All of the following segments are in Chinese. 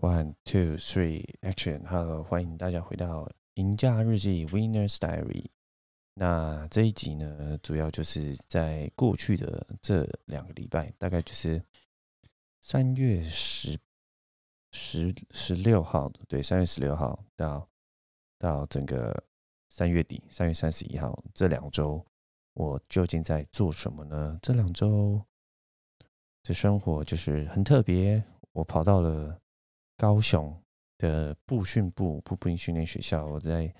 One, two, three, action! Hello，欢迎大家回到《赢家日记》（Winner's Diary）。那这一集呢，主要就是在过去的这两个礼拜，大概就是三月十十十六号，对，三月十六号到到整个三月底，三月三十一号这两周，我究竟在做什么呢？这两周的生活就是很特别，我跑到了。高雄的步训部步兵训练学校，我在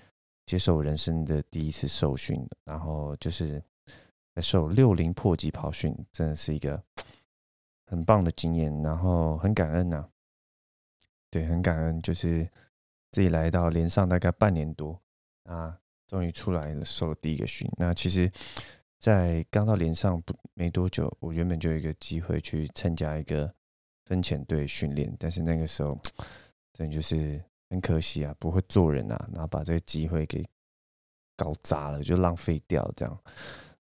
接受人生的第一次受训，然后就是在受六零破级跑训，真的是一个很棒的经验，然后很感恩呐，对，很感恩，就是自己来到连上大概半年多啊，终于出来了，受了第一个训。那其实，在刚到连上不没多久，我原本就有一个机会去参加一个。分遣队训练，但是那个时候真就是很可惜啊，不会做人啊，然后把这个机会给搞砸了，就浪费掉这样，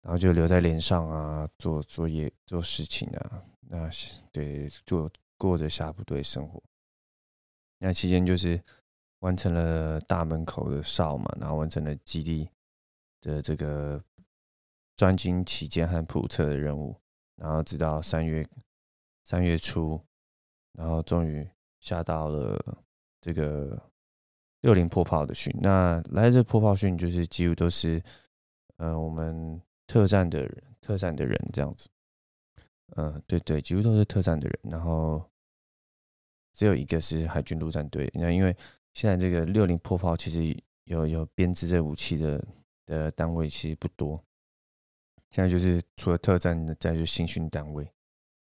然后就留在连上啊，做作业、做事情啊，那对，做过着下部队生活。那期间就是完成了大门口的哨嘛，然后完成了基地的这个专精期间和普测的任务，然后直到三月三月初。然后终于下到了这个六零破炮的训，那来这破炮训就是几乎都是，呃，我们特战的人，特战的人这样子，嗯，对对，几乎都是特战的人，然后只有一个是海军陆战队。那因为现在这个六零破炮其实有有编制这武器的的单位其实不多，现在就是除了特战的，再就是新训单位，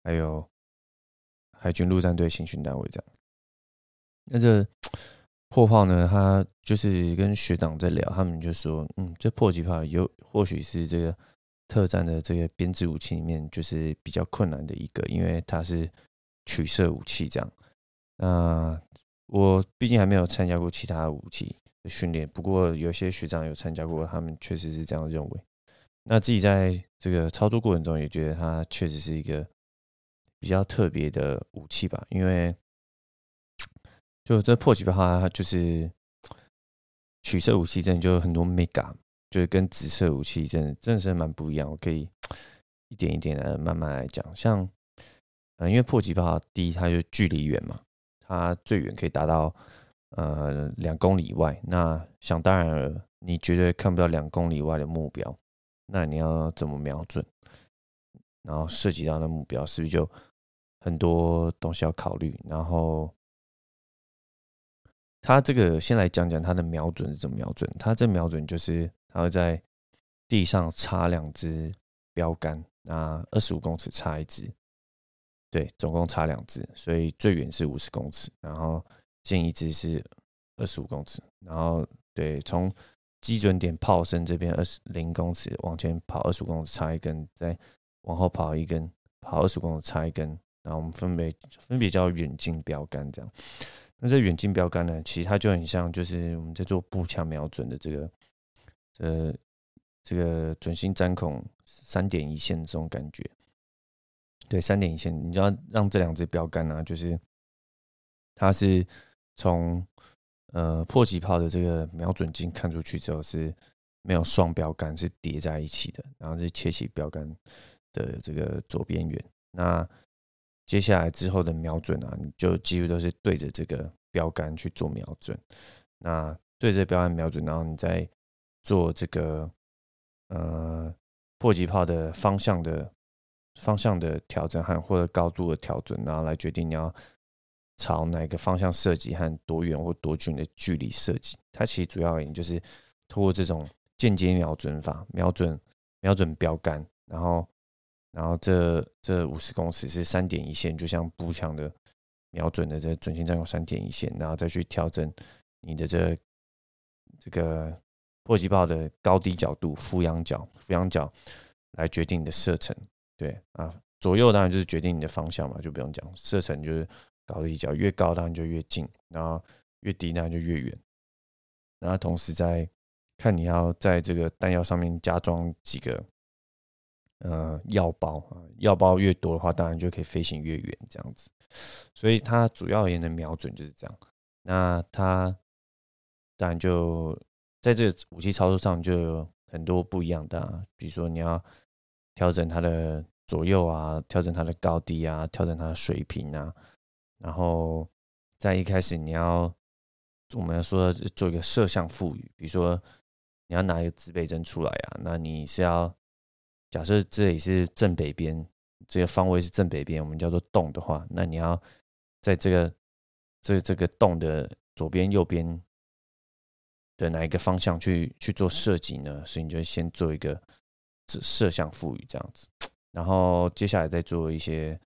还有。海军陆战队新训单位这样，那这 破炮呢？他就是跟学长在聊，他们就说：“嗯，这迫击炮有或许是这个特战的这个编制武器里面，就是比较困难的一个，因为它是取射武器这样。”那我毕竟还没有参加过其他武器的训练，不过有些学长有参加过，他们确实是这样认为。那自己在这个操作过程中也觉得它确实是一个。比较特别的武器吧，因为就这破击的话，它就是取射武器，真的就很多 mega，就是跟紫色武器真的真的是蛮不一样。我可以一点一点的慢慢来讲，像呃，因为破击炮第一，它就距离远嘛，它最远可以达到呃两公里以外。那想当然了，你绝对看不到两公里外的目标，那你要怎么瞄准？然后涉及到的目标，是不是就？很多东西要考虑，然后他这个先来讲讲他的瞄准是怎么瞄准。他这瞄准就是他会在地上插两支标杆，那二十五公尺插一支，对，总共插两支，所以最远是五十公尺，然后近一支是二十五公尺，然后对，从基准点炮身这边二十零公尺往前跑二十五公尺插一根，再往后跑一根，跑二十公尺插一根。然后我们分别分别叫远近标杆这样，那这远近标杆呢，其实它就很像，就是我们在做步枪瞄准的这个，呃，这个准心钻孔三点一线这种感觉。对，三点一线，你要让这两只标杆呢，就是它是从呃破击炮的这个瞄准镜看出去之后是没有双标杆，是叠在一起的，然后是切起标杆的这个左边缘。那接下来之后的瞄准啊，你就几乎都是对着这个标杆去做瞄准。那对着标杆瞄准，然后你再做这个呃迫击炮的方向的方向的调整和或者高度的调整，然后来决定你要朝哪个方向射击和多远或多近的距离射击。它其实主要原因就是通过这种间接瞄准法，瞄准瞄准标杆，然后。然后这这五十公尺是三点一线，就像步枪的瞄准的这准心站有三点一线，然后再去调整你的这这个迫击炮的高低角度、俯仰角、俯仰角来决定你的射程。对啊，左右当然就是决定你的方向嘛，就不用讲。射程就是高低角，越高当然就越近，然后越低当然就越远。然后同时在看你要在这个弹药上面加装几个。呃药包啊，药包越多的话，当然就可以飞行越远这样子。所以它主要而言的瞄准就是这样。那它当然就在这个武器操作上就有很多不一样的，啊比如说你要调整它的左右啊，调整它的高低啊，调整它的水平啊，然后在一开始你要我们要说做一个摄像赋予，比如说你要拿一个指北针出来啊，那你是要假设这里是正北边，这个方位是正北边，我们叫做洞的话，那你要在这个这这个洞的左边、右边的哪一个方向去去做设计呢？所以你就先做一个摄像赋予这样子，然后接下来再做一些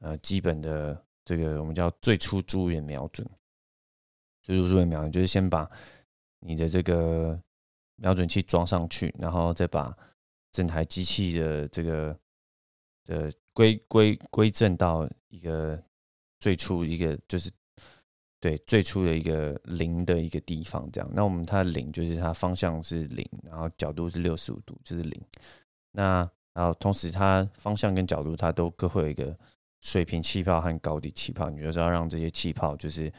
呃基本的这个我们叫最初珠眼瞄准。最初珠眼瞄准就是先把你的这个瞄准器装上去，然后再把整台机器的这个的归归归正到一个最初一个就是对最初的一个零的一个地方，这样。那我们它的零就是它方向是零，然后角度是六十五度，就是零。那然后同时它方向跟角度它都各会有一个水平气泡和高低气泡，你就是要让这些气泡就是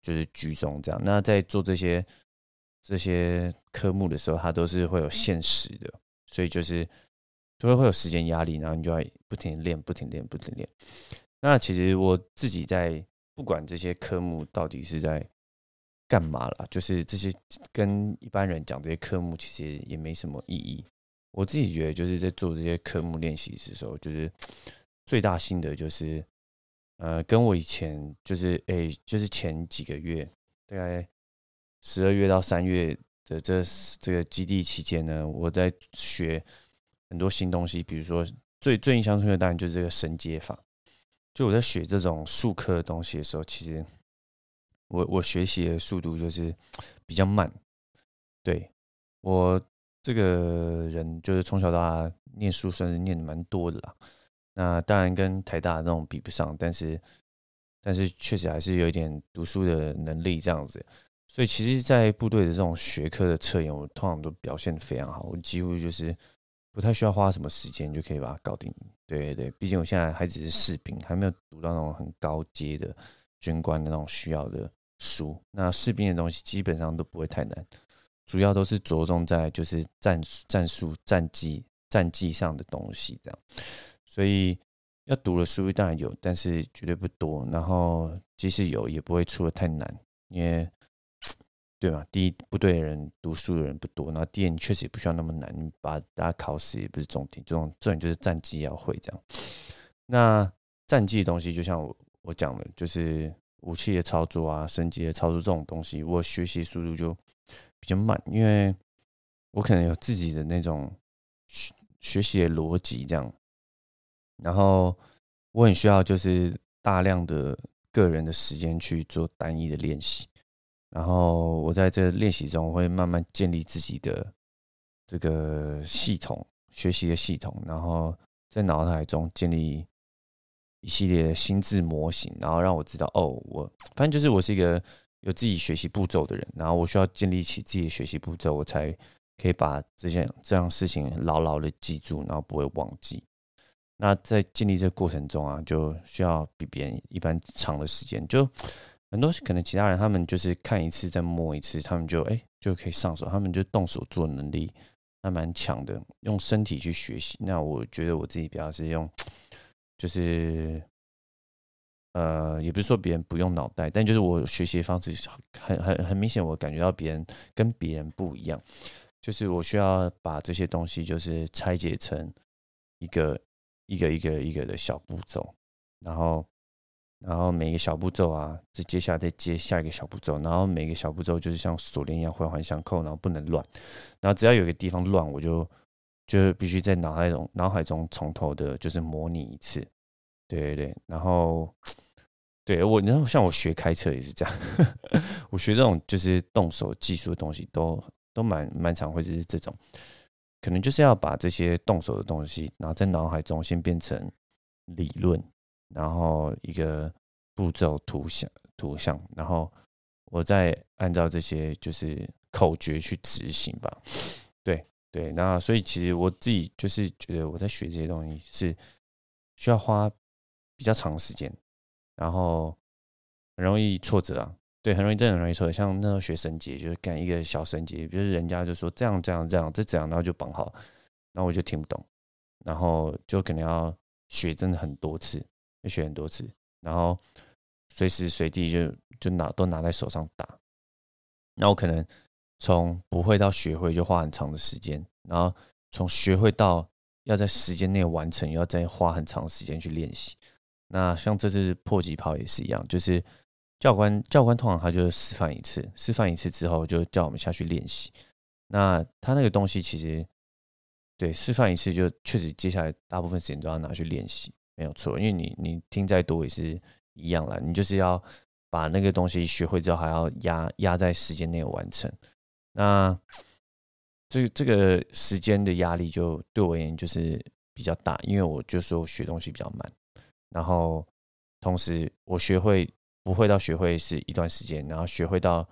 就是居中这样。那在做这些这些科目的时候，它都是会有限时的。所以就是就会会有时间压力，然后你就要不停练，不停练，不停练。那其实我自己在不管这些科目到底是在干嘛了，就是这些跟一般人讲这些科目其实也没什么意义。我自己觉得就是在做这些科目练习的时候，就是最大心得就是，呃，跟我以前就是哎，就是前几个月，大概十二月到三月。这这这个基地期间呢，我在学很多新东西，比如说最最印象深刻的当然就是这个绳结法。就我在学这种术科的东西的时候，其实我我学习的速度就是比较慢。对我这个人就是从小到大念书算是念的蛮多的啦。那当然跟台大那种比不上，但是但是确实还是有一点读书的能力这样子。所以其实，在部队的这种学科的测验，我通常都表现的非常好。我几乎就是不太需要花什么时间就可以把它搞定。对对对，毕竟我现在还只是士兵，还没有读到那种很高阶的军官的那种需要的书。那士兵的东西基本上都不会太难，主要都是着重在就是战战术、战绩、战绩上的东西这样。所以要读的书当然有，但是绝对不多。然后即使有，也不会出的太难，因为。对嘛？第一，部队的人读书的人不多，然后第二，你确实也不需要那么难，你把大家考试也不是重点，这种重点就是战绩要会这样。那战绩的东西，就像我我讲的，就是武器的操作啊、升级的操作这种东西，我学习速度就比较慢，因为我可能有自己的那种学学习的逻辑这样，然后我很需要就是大量的个人的时间去做单一的练习。然后我在这练习中我会慢慢建立自己的这个系统学习的系统，然后在脑海中建立一系列的心智模型，然后让我知道哦，我反正就是我是一个有自己学习步骤的人，然后我需要建立起自己的学习步骤，我才可以把这件这样事情牢牢的记住，然后不会忘记。那在建立这个过程中啊，就需要比别人一般长的时间，就。很多可能其他人他们就是看一次再摸一次，他们就哎就可以上手，他们就动手做能力还蛮强的，用身体去学习。那我觉得我自己比较是用，就是呃，也不是说别人不用脑袋，但就是我学习的方式很很很明显，我感觉到别人跟别人不一样，就是我需要把这些东西就是拆解成一个一个一个一个的小步骤，然后。然后每个小步骤啊，再接下来再接下一个小步骤，然后每个小步骤就是像锁链一样环环相扣，然后不能乱。然后只要有一个地方乱，我就就必须在脑海中脑海中从头的，就是模拟一次。对对对，然后对我，然后像我学开车也是这样，我学这种就是动手技术的东西，都都蛮蛮常会是这种，可能就是要把这些动手的东西，然后在脑海中先变成理论。然后一个步骤图像图像，然后我再按照这些就是口诀去执行吧。对，对，那所以其实我自己就是觉得我在学这些东西是需要花比较长时间，然后很容易挫折啊。对，很容易真的很容易挫折。像那时候学绳结，就是干一个小绳结，就是人家就说这样这样这样这怎样，然后就绑好，然后我就听不懂，然后就可能要学真的很多次，要学很多次，然后随时随地就就拿都拿在手上打，那我可能。从不会到学会就花很长的时间，然后从学会到要在时间内完成，要再花很长时间去练习。那像这次破级跑也是一样，就是教官教官通常他就示范一次，示范一次之后就叫我们下去练习。那他那个东西其实对示范一次就确实接下来大部分时间都要拿去练习，没有错。因为你你听再多也是一样了，你就是要把那个东西学会之后，还要压压在时间内完成。那这这个时间的压力就对我而言就是比较大，因为我就说我学东西比较慢，然后同时我学会不会到学会是一段时间，然后学会到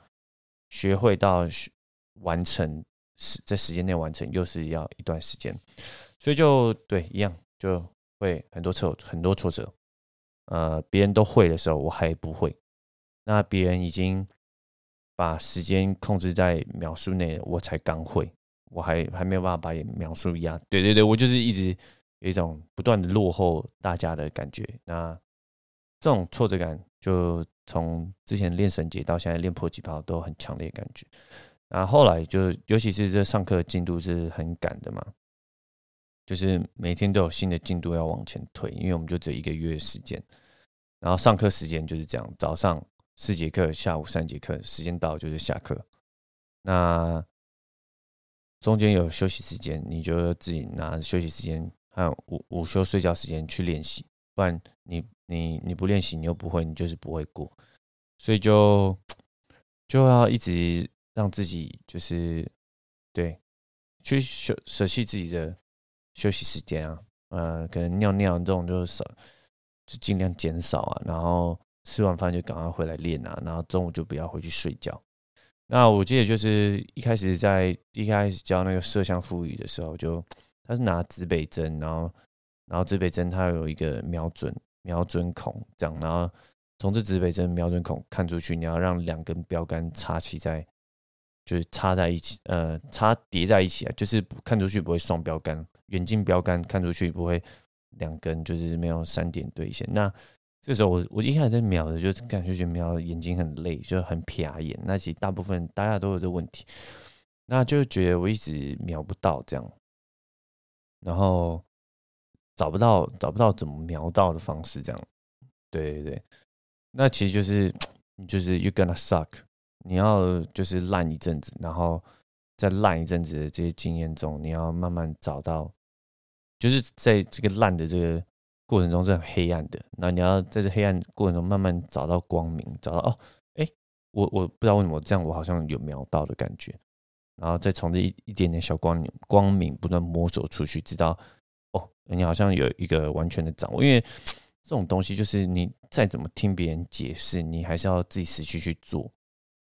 学会到完成时在时间内完成又是要一段时间，所以就对一样就会很多挫很多挫折，呃，别人都会的时候我还不会，那别人已经。把时间控制在秒数内，我才刚会，我还还没有办法把秒数压。对对对，我就是一直有一种不断的落后大家的感觉。那这种挫折感，就从之前练绳结到现在练破几炮都很强烈感觉。那后来就，尤其是这上课进度是很赶的嘛，就是每天都有新的进度要往前推，因为我们就只有一个月时间，然后上课时间就是这样，早上。四节课，下午三节课，时间到就是下课。那中间有休息时间，你就自己拿休息时间还有午午休睡觉时间去练习，不然你你你不练习，你又不会，你就是不会过。所以就就要一直让自己就是对去舍舍弃自己的休息时间啊，呃，可能尿尿这种就是少，就尽量减少啊，然后。吃完饭就赶快回来练啊，然后中午就不要回去睡觉。那我记得就是一开始在一开始教那个摄像腹语的时候，就他是拿指北针，然后然后指北针它有一个瞄准瞄准孔，这样，然后从这指北针瞄准孔看出去，你要让两根标杆插起在，就是插在一起，呃，插叠在一起啊，就是看出去不会双标杆，远近标杆看出去不会两根就是没有三点对线。那这时候我我一开始在瞄的，就感觉觉瞄眼睛很累，就很撇眼。那其实大部分大家都有这问题，那就觉得我一直瞄不到这样，然后找不到找不到怎么瞄到的方式这样。对对对，那其实就是就是 you gonna suck，你要就是烂一阵子，然后在烂一阵子的这些经验中，你要慢慢找到，就是在这个烂的这个。过程中是很黑暗的，那你要在这黑暗过程中慢慢找到光明，找到哦，哎，我我不知道为什么这样，我好像有瞄到的感觉，然后再从这一一点点小光明光明不断摸索出去，直到哦，你好像有一个完全的掌握，因为 这种东西就是你再怎么听别人解释，你还是要自己实际去做，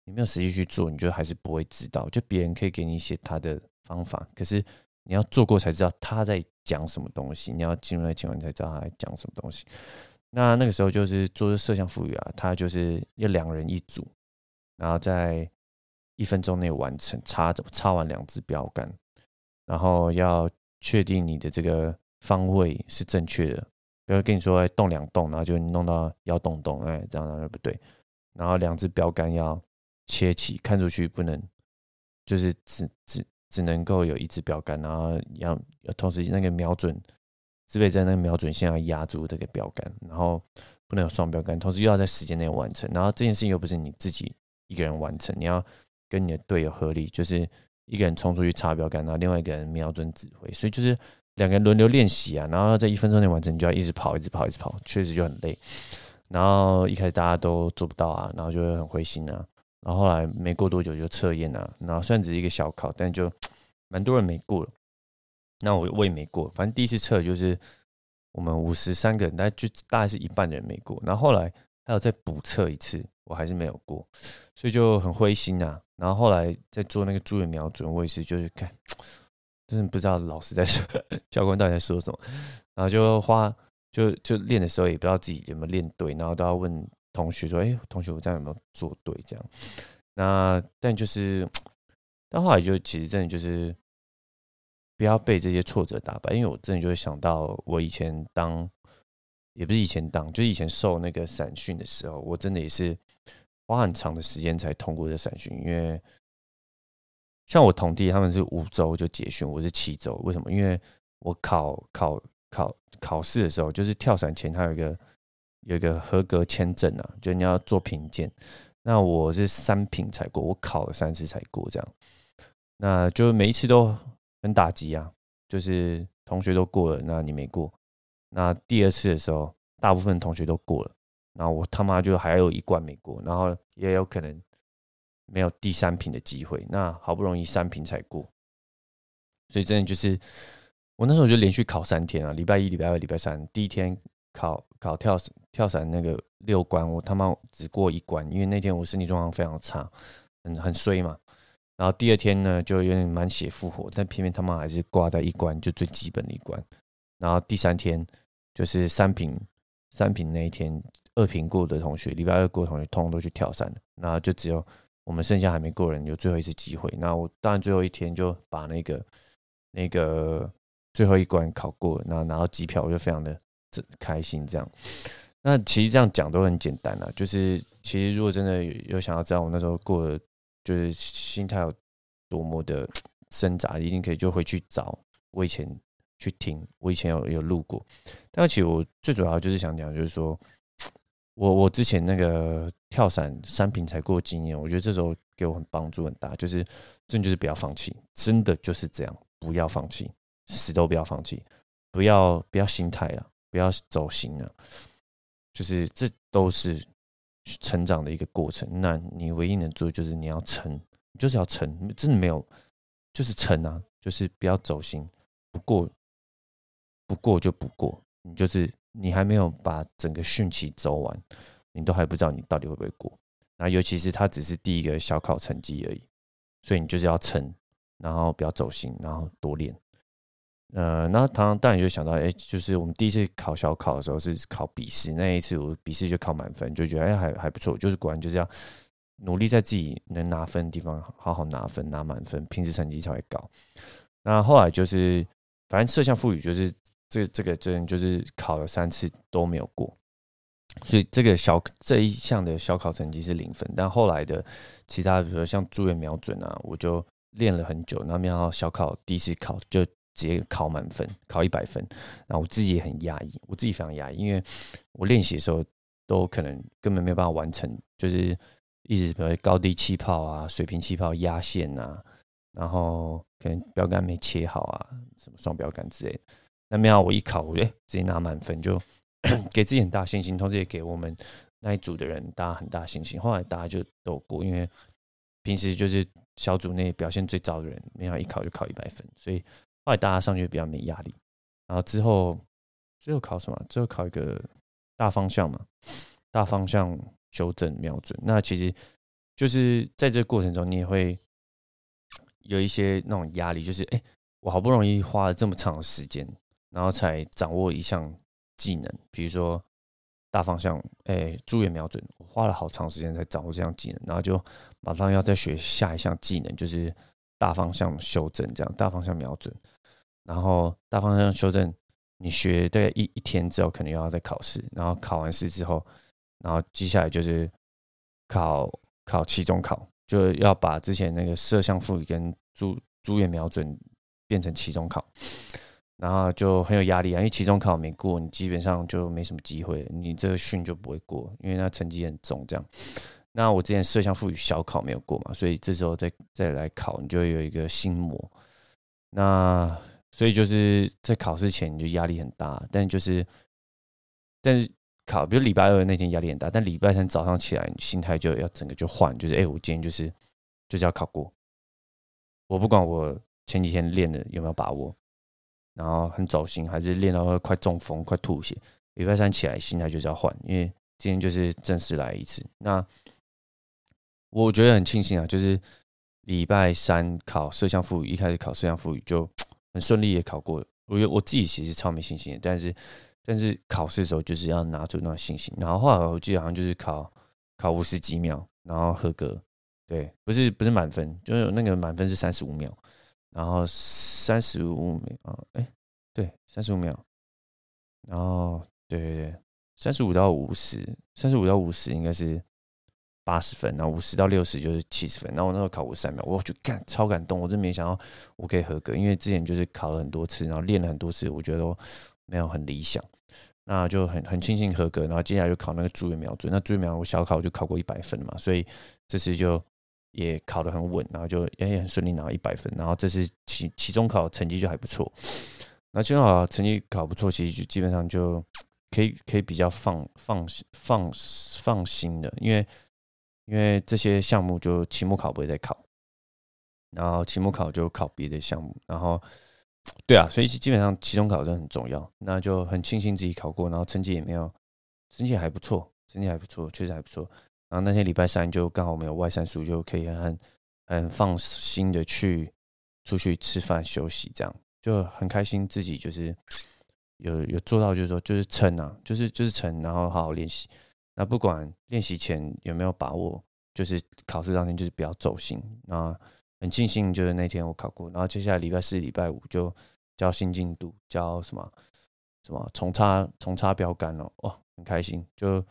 你没有实际去做，你就还是不会知道，就别人可以给你一些他的方法，可是。你要做过才知道他在讲什么东西，你要进入那情况你才知道他在讲什么东西。那那个时候就是做摄像赋予啊，他就是要两人一组，然后在一分钟内完成插插完两只标杆，然后要确定你的这个方位是正确的，不要跟你说动两动，然后就弄到要动动，哎，这样那不对。然后两只标杆要切齐，看出去不能就是只只。只能够有一支标杆，然后要同时那个瞄准，自备在那个瞄准线要压住这个标杆，然后不能有双标杆，同时又要在时间内完成。然后这件事情又不是你自己一个人完成，你要跟你的队友合力，就是一个人冲出去插标杆，然后另外一个人瞄准指挥，所以就是两个人轮流练习啊。然后在一分钟内完成，你就要一直跑，一直跑，一直跑，确实就很累。然后一开始大家都做不到啊，然后就会很灰心啊。然后后来没过多久就测验啊，然后虽然只是一个小考，但就 蛮多人没过了。那我我也没过，反正第一次测就是我们五十三个人，但就大概是一半人没过。然后后来还有再补测一次，我还是没有过，所以就很灰心呐。然后后来在做那个助人瞄准，我也是就是看，真的不知道老师在说，教官到底在说什么。然后就花就就练的时候也不知道自己有没有练对，然后都要问同学说：“哎，同学我这样有没有做对？”这样。那但就是，但后来就其实真的就是不要被这些挫折打败，因为我真的就会想到我以前当。也不是以前当，就以前受那个散训的时候，我真的也是花很长的时间才通过这散训。因为像我同弟他们是五周就结训，我是七周。为什么？因为我考考考考试的时候，就是跳伞前，他有一个有一个合格签证啊，就你要做品鉴。那我是三品才过，我考了三次才过，这样。那就每一次都很打击啊，就是同学都过了，那你没过。那第二次的时候，大部分同学都过了，然后我他妈就还有一关没过，然后也有可能没有第三品的机会。那好不容易三品才过，所以真的就是我那时候就连续考三天啊，礼拜一、礼拜二、礼拜三，第一天考考跳跳伞那个六关，我他妈只过一关，因为那天我身体状况非常差，很很衰嘛。然后第二天呢，就有点满血复活，但偏偏他妈还是挂在一关，就最基本的一关。然后第三天。就是三品三品那一天，二品过的同学，礼拜二过的同学，通通都去跳伞了。那就只有我们剩下还没过人，有最后一次机会。那我当然最后一天就把那个那个最后一关考过，然后拿到机票，我就非常的开心。这样，那其实这样讲都很简单了。就是其实如果真的有想要知道我那时候过的，就是心态有多么的 挣扎，一定可以就回去找我以前。去听，我以前有有录过，但其实我最主要就是想讲，就是说我我之前那个跳伞三品才过经验，我觉得这时候给我很帮助很大，就是真的就是不要放弃，真的就是这样，不要放弃，死都不要放弃，不要不要心态啊，不要走心啊，就是这都是成长的一个过程。那你唯一能做的就是你要撑，就是要撑，真的没有，就是撑啊，就是不要走心，不过。不过就不过，你就是你还没有把整个汛期走完，你都还不知道你到底会不会过。那尤其是它只是第一个小考成绩而已，所以你就是要撑，然后不要走心，然后多练。呃，那当然当然就想到，哎，就是我们第一次考小考的时候是考笔试，那一次我笔试就考满分，就觉得哎还还不错，就是果然就是要努力在自己能拿分的地方好好拿分，拿满分，平时成绩才会高。那后来就是反正摄像赋予就是。这这个真就是考了三次都没有过，所以这个小这一项的小考成绩是零分。但后来的其他，比如说像住院瞄准啊，我就练了很久，然后没想到小考第一次考就直接考满分，考一百分。然后我自己也很压抑，我自己非常压抑，因为我练习的时候都可能根本没有办法完成，就是一直比如高低气泡啊、水平气泡压线啊，然后可能标杆没切好啊，什么双标杆之类的。那没有，我一考，我哎直接拿满分，就 给自己很大信心，同时也给我们那一组的人大家很大信心。后来大家就都过，因为平时就是小组内表现最糟的人，没有一考就考一百分，所以后来大家上去比较没压力。然后之后最后考什么？最后考一个大方向嘛，大方向修正瞄准。那其实就是在这个过程中，你也会有一些那种压力，就是哎，我好不容易花了这么长的时间。然后才掌握一项技能，比如说大方向，哎，注眼瞄准，我花了好长时间才掌握这项技能，然后就马上要再学下一项技能，就是大方向修正，这样大方向瞄准，然后大方向修正，你学大概一一天之后，肯定要再考试，然后考完试之后，然后接下来就是考考期中考，就要把之前那个摄像赋予跟注注眼瞄准变成期中考。然后就很有压力啊，因为期中考没过，你基本上就没什么机会，你这个训就不会过，因为那成绩很重。这样，那我之前摄像赋予小考没有过嘛，所以这时候再再来考，你就会有一个心魔。那所以就是在考试前你就压力很大，但就是，但是考，比如礼拜二那天压力很大，但礼拜三早上起来，你心态就要整个就换，就是哎，我今天就是就是要考过，我不管我前几天练的有没有把握。然后很走心，还是练到快中风、快吐血。礼拜三起来，心态就是要换，因为今天就是正式来一次。那我觉得很庆幸啊，就是礼拜三考摄像赋予，一开始考摄像赋予就很顺利也考过。我有我自己其实超没信心的，但是但是考试的时候就是要拿出那信心。然后后来我记得好像就是考考五十几秒，然后合格。对，不是不是满分，就是那个满分是三十五秒，然后三十五秒，哎，对，三十五秒，然后对对对，三十五到五十，三十五到五十应该是八十分，然后五十到六十就是七十分。然后我那时候考五三秒，我就干超感动，我真没想到我可以合格，因为之前就是考了很多次，然后练了很多次，我觉得都没有很理想，那就很很庆幸合格。然后接下来就考那个主演瞄准，那主演瞄我小考就考过一百分嘛，所以这次就。也考得很稳，然后就也很顺利拿到一百分，然后这次期期中考成绩就还不错，那期中考成绩考不错，其实就基本上就可以可以比较放放心放放心的，因为因为这些项目就期末考不会再考，然后期末考就考别的项目，然后对啊，所以基本上期中考真的很重要，那就很庆幸自己考过，然后成绩也没有，成绩还不错，成绩还不错，确实还不错。然后那天礼拜三就刚好我们有外三书，就可以很很放心的去出去吃饭休息，这样就很开心。自己就是有有做到，就是说就是撑啊，就是就是撑，然后好好练习。那不管练习前有没有把握，就是考试当天就是不要走心。那很庆幸就是那天我考过，然后接下来礼拜四、礼拜五就交新进度，交什么什么重插重插标杆哦，哇，很开心就。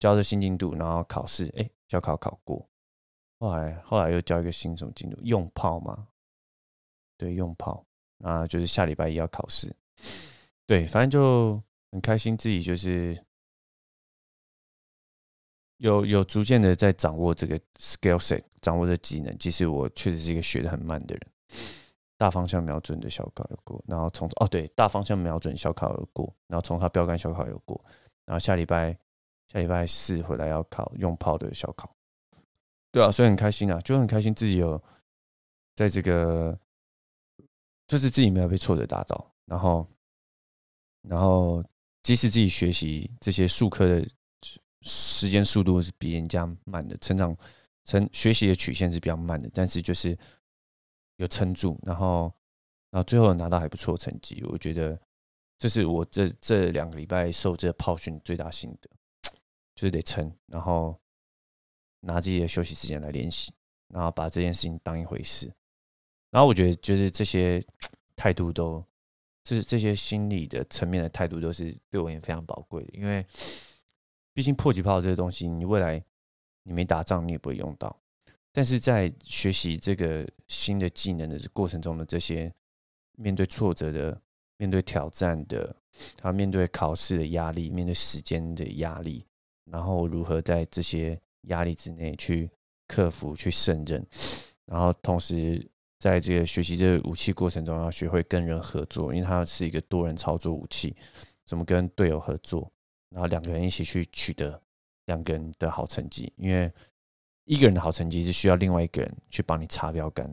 交的新进度，然后考试，哎，交考考过，后来后来又交一个新什么进度？用炮嘛？对，用炮，那就是下礼拜一要考试，对，反正就很开心，自己就是有有逐渐的在掌握这个 skill set，掌握这技能。其实我确实是一个学的很慢的人，大方向瞄准的小考有过，然后从哦对，大方向瞄准小考有过，然后从它标杆小考有过，然后下礼拜。下礼拜四回来要考用炮的小考，对啊，所以很开心啊，就很开心自己有在这个，就是自己没有被挫折打倒，然后，然后即使自己学习这些数科的时间速度是比人家慢的，成长成学习的曲线是比较慢的，但是就是有撑住，然后，然后最后拿到还不错成绩，我觉得这是我这这两个礼拜受这炮训最大心得。就是得撑，然后拿自己的休息时间来练习，然后把这件事情当一回事。然后我觉得，就是这些态度都，就是这些心理的层面的态度，都是对我也非常宝贵的。因为毕竟迫击炮这个东西，你未来你没打仗，你也不会用到。但是在学习这个新的技能的过程中的这些面对挫折的、面对挑战的，还有面对考试的压力、面对时间的压力。然后如何在这些压力之内去克服、去胜任，然后同时在这个学习这个武器过程中，要学会跟人合作，因为它是一个多人操作武器，怎么跟队友合作，然后两个人一起去取得两个人的好成绩，因为一个人的好成绩是需要另外一个人去帮你插标杆，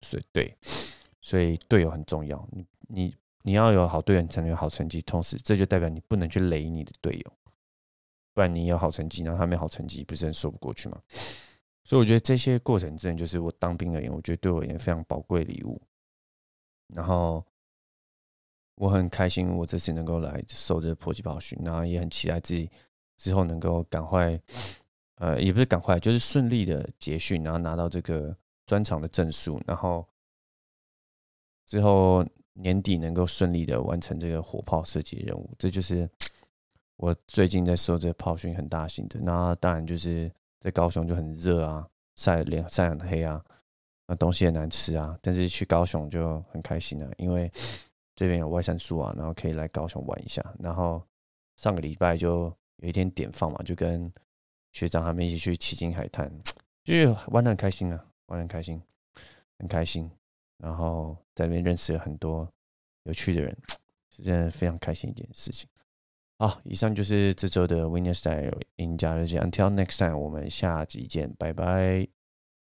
所以对，所以队友很重要。你你你要有好队友，才能有好成绩，同时这就代表你不能去雷你的队友。不然你有好成绩，然后他没好成绩，不是很说不过去吗？所以我觉得这些过程真的就是我当兵而言，我觉得对我而言非常宝贵礼物。然后我很开心，我这次能够来受这迫击炮训，然后也很期待自己之后能够赶快，呃，也不是赶快，就是顺利的结训，然后拿到这个专场的证书，然后之后年底能够顺利的完成这个火炮射击任务，这就是。我最近在受这个炮训很大心的，那当然就是在高雄就很热啊，晒脸晒很黑啊，那东西也难吃啊。但是去高雄就很开心了，因为这边有外山树啊，然后可以来高雄玩一下。然后上个礼拜就有一天点放嘛，就跟学长他们一起去奇经海滩，就是玩的很开心啊，玩的很开心，很开心。然后在那边认识了很多有趣的人，是真的非常开心一件事情。好，以上就是这周的 Winner Style 赢家日记。Until next time，我们下集见，拜拜。